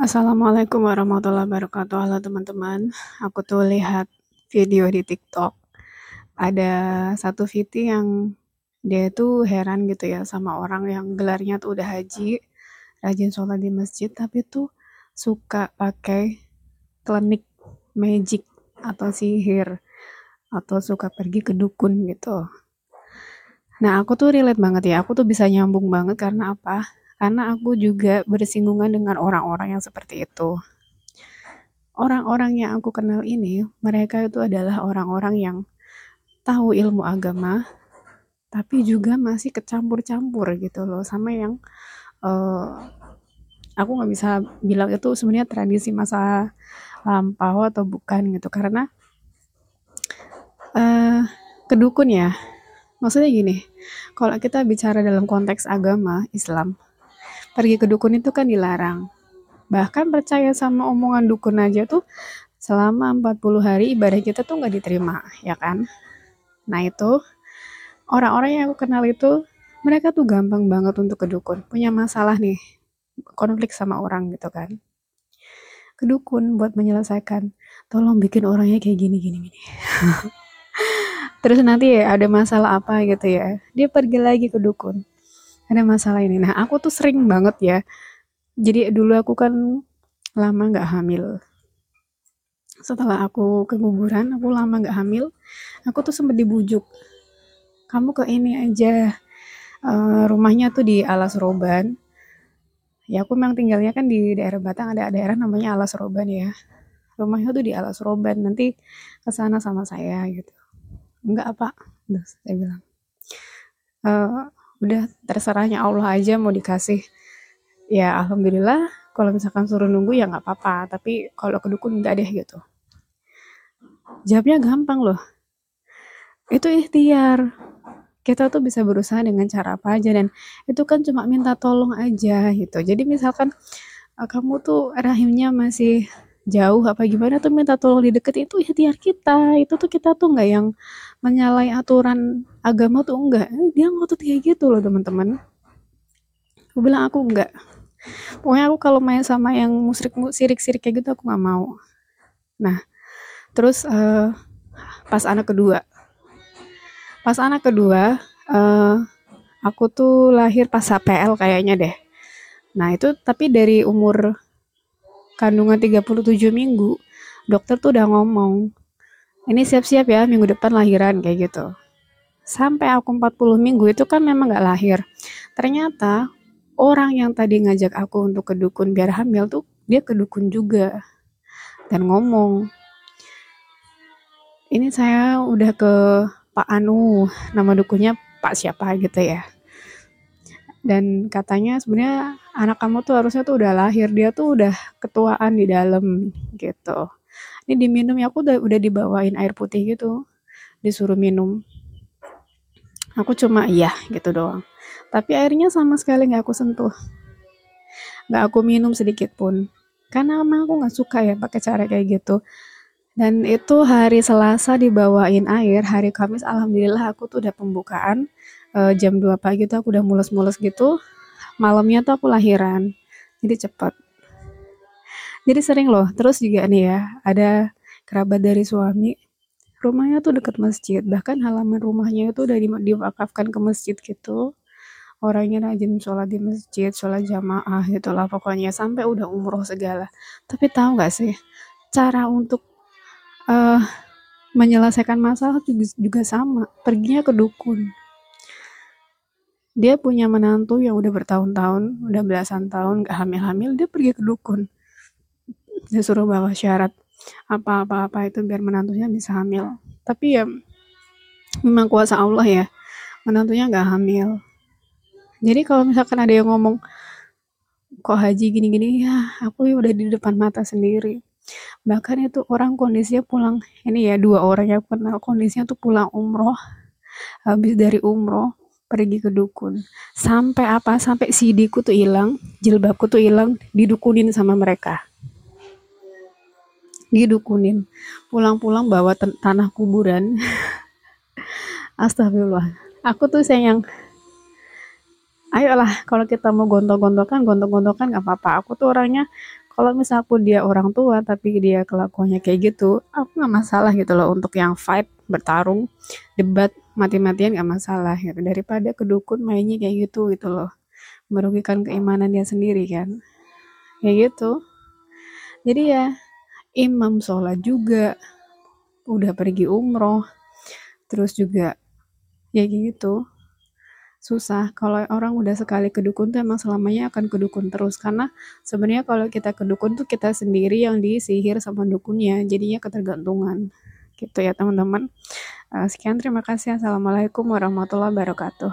Assalamualaikum warahmatullahi wabarakatuh. Halo teman-teman. Aku tuh lihat video di TikTok. Ada satu VT yang dia tuh heran gitu ya sama orang yang gelarnya tuh udah haji, rajin sholat di masjid, tapi tuh suka pakai klinik magic atau sihir atau suka pergi ke dukun gitu. Nah, aku tuh relate banget ya. Aku tuh bisa nyambung banget karena apa? Karena aku juga bersinggungan dengan orang-orang yang seperti itu. Orang-orang yang aku kenal ini, mereka itu adalah orang-orang yang tahu ilmu agama, tapi juga masih kecampur-campur gitu loh sama yang uh, aku nggak bisa bilang itu sebenarnya tradisi masa lampau atau bukan gitu karena uh, kedukun ya maksudnya gini kalau kita bicara dalam konteks agama Islam pergi ke dukun itu kan dilarang. Bahkan percaya sama omongan dukun aja tuh selama 40 hari ibadah kita tuh nggak diterima, ya kan? Nah itu orang-orang yang aku kenal itu mereka tuh gampang banget untuk ke dukun. Punya masalah nih, konflik sama orang gitu kan. Ke dukun buat menyelesaikan. Tolong bikin orangnya kayak gini gini gini. Terus nanti ya ada masalah apa gitu ya. Dia pergi lagi ke dukun ada masalah ini. Nah, aku tuh sering banget ya. Jadi dulu aku kan lama nggak hamil. Setelah aku keguguran, aku lama nggak hamil. Aku tuh sempat dibujuk. Kamu ke ini aja. Uh, rumahnya tuh di Alas Roban. Ya aku memang tinggalnya kan di daerah Batang ada daerah namanya Alas Roban ya. Rumahnya tuh di Alas Roban. Nanti ke sana sama saya gitu. Enggak apa, terus saya bilang. Uh, udah terserahnya Allah aja mau dikasih. Ya alhamdulillah kalau misalkan suruh nunggu ya nggak apa-apa. Tapi kalau kedukun nggak deh gitu. Jawabnya gampang loh. Itu ikhtiar. Kita tuh bisa berusaha dengan cara apa aja dan itu kan cuma minta tolong aja gitu. Jadi misalkan eh, kamu tuh rahimnya masih jauh apa gimana tuh minta tolong di deket itu ikhtiar kita. Itu tuh kita tuh nggak yang menyalahi aturan agama tuh enggak dia ngotot kayak gitu loh teman-teman. Aku bilang aku enggak pokoknya aku kalau main sama yang musrik sirik-sirik kayak gitu aku nggak mau. Nah terus uh, pas anak kedua. Pas anak kedua uh, aku tuh lahir pas HPL kayaknya deh. Nah itu tapi dari umur kandungan 37 minggu dokter tuh udah ngomong ini siap-siap ya minggu depan lahiran kayak gitu. Sampai aku 40 minggu itu kan memang gak lahir. Ternyata orang yang tadi ngajak aku untuk ke dukun biar hamil tuh dia ke dukun juga dan ngomong ini saya udah ke Pak Anu nama dukunnya Pak siapa gitu ya dan katanya sebenarnya anak kamu tuh harusnya tuh udah lahir dia tuh udah ketuaan di dalam gitu. Ini diminum ya aku udah udah dibawain air putih gitu disuruh minum. Aku cuma iya gitu doang. Tapi airnya sama sekali nggak aku sentuh. Nggak aku minum sedikit pun. Karena emang aku nggak suka ya pakai cara kayak gitu. Dan itu hari Selasa dibawain air hari Kamis alhamdulillah aku tuh udah pembukaan e, jam 2 pagi tuh aku udah mules-mules gitu. Malamnya tuh aku lahiran. Jadi cepet. Jadi sering loh. Terus juga nih ya ada kerabat dari suami. Rumahnya tuh deket masjid. Bahkan halaman rumahnya itu udah diwakafkan ke masjid gitu. Orangnya rajin sholat di masjid sholat jamaah gitulah pokoknya. Sampai udah umroh segala. Tapi tahu nggak sih cara untuk uh, menyelesaikan masalah juga, juga sama. Perginya ke dukun dia punya menantu yang udah bertahun-tahun udah belasan tahun gak hamil-hamil dia pergi ke dukun. Disuruh bawa syarat apa-apa-apa itu biar menantunya bisa hamil. Tapi ya memang kuasa Allah ya menantunya nggak hamil. Jadi kalau misalkan ada yang ngomong kok haji gini-gini? Ya aku udah di depan mata sendiri. Bahkan itu orang kondisinya pulang ini ya dua orang yang kenal kondisinya tuh pulang umroh. Habis dari umroh pergi ke dukun. Sampai apa? Sampai sidiku tuh hilang jilbabku tuh hilang didukunin sama mereka. Didukunin. Pulang-pulang bawa tanah kuburan. Astagfirullah. Aku tuh sayang. Ayolah kalau kita mau gontok-gontokan gontok-gontokan gak apa-apa. Aku tuh orangnya kalau misalpun dia orang tua tapi dia kelakuannya kayak gitu aku nggak masalah gitu loh untuk yang fight bertarung debat mati-matian gak masalah gitu. Daripada kedukun mainnya kayak gitu gitu loh. Merugikan keimanan dia sendiri kan. Kayak gitu. Jadi ya imam sholat juga. Udah pergi umroh. Terus juga ya gitu. Susah. Kalau orang udah sekali kedukun tuh emang selamanya akan kedukun terus. Karena sebenarnya kalau kita kedukun tuh kita sendiri yang disihir sama dukunnya. Jadinya ketergantungan gitu ya teman-teman. Uh, sekian terima kasih. Assalamualaikum warahmatullahi wabarakatuh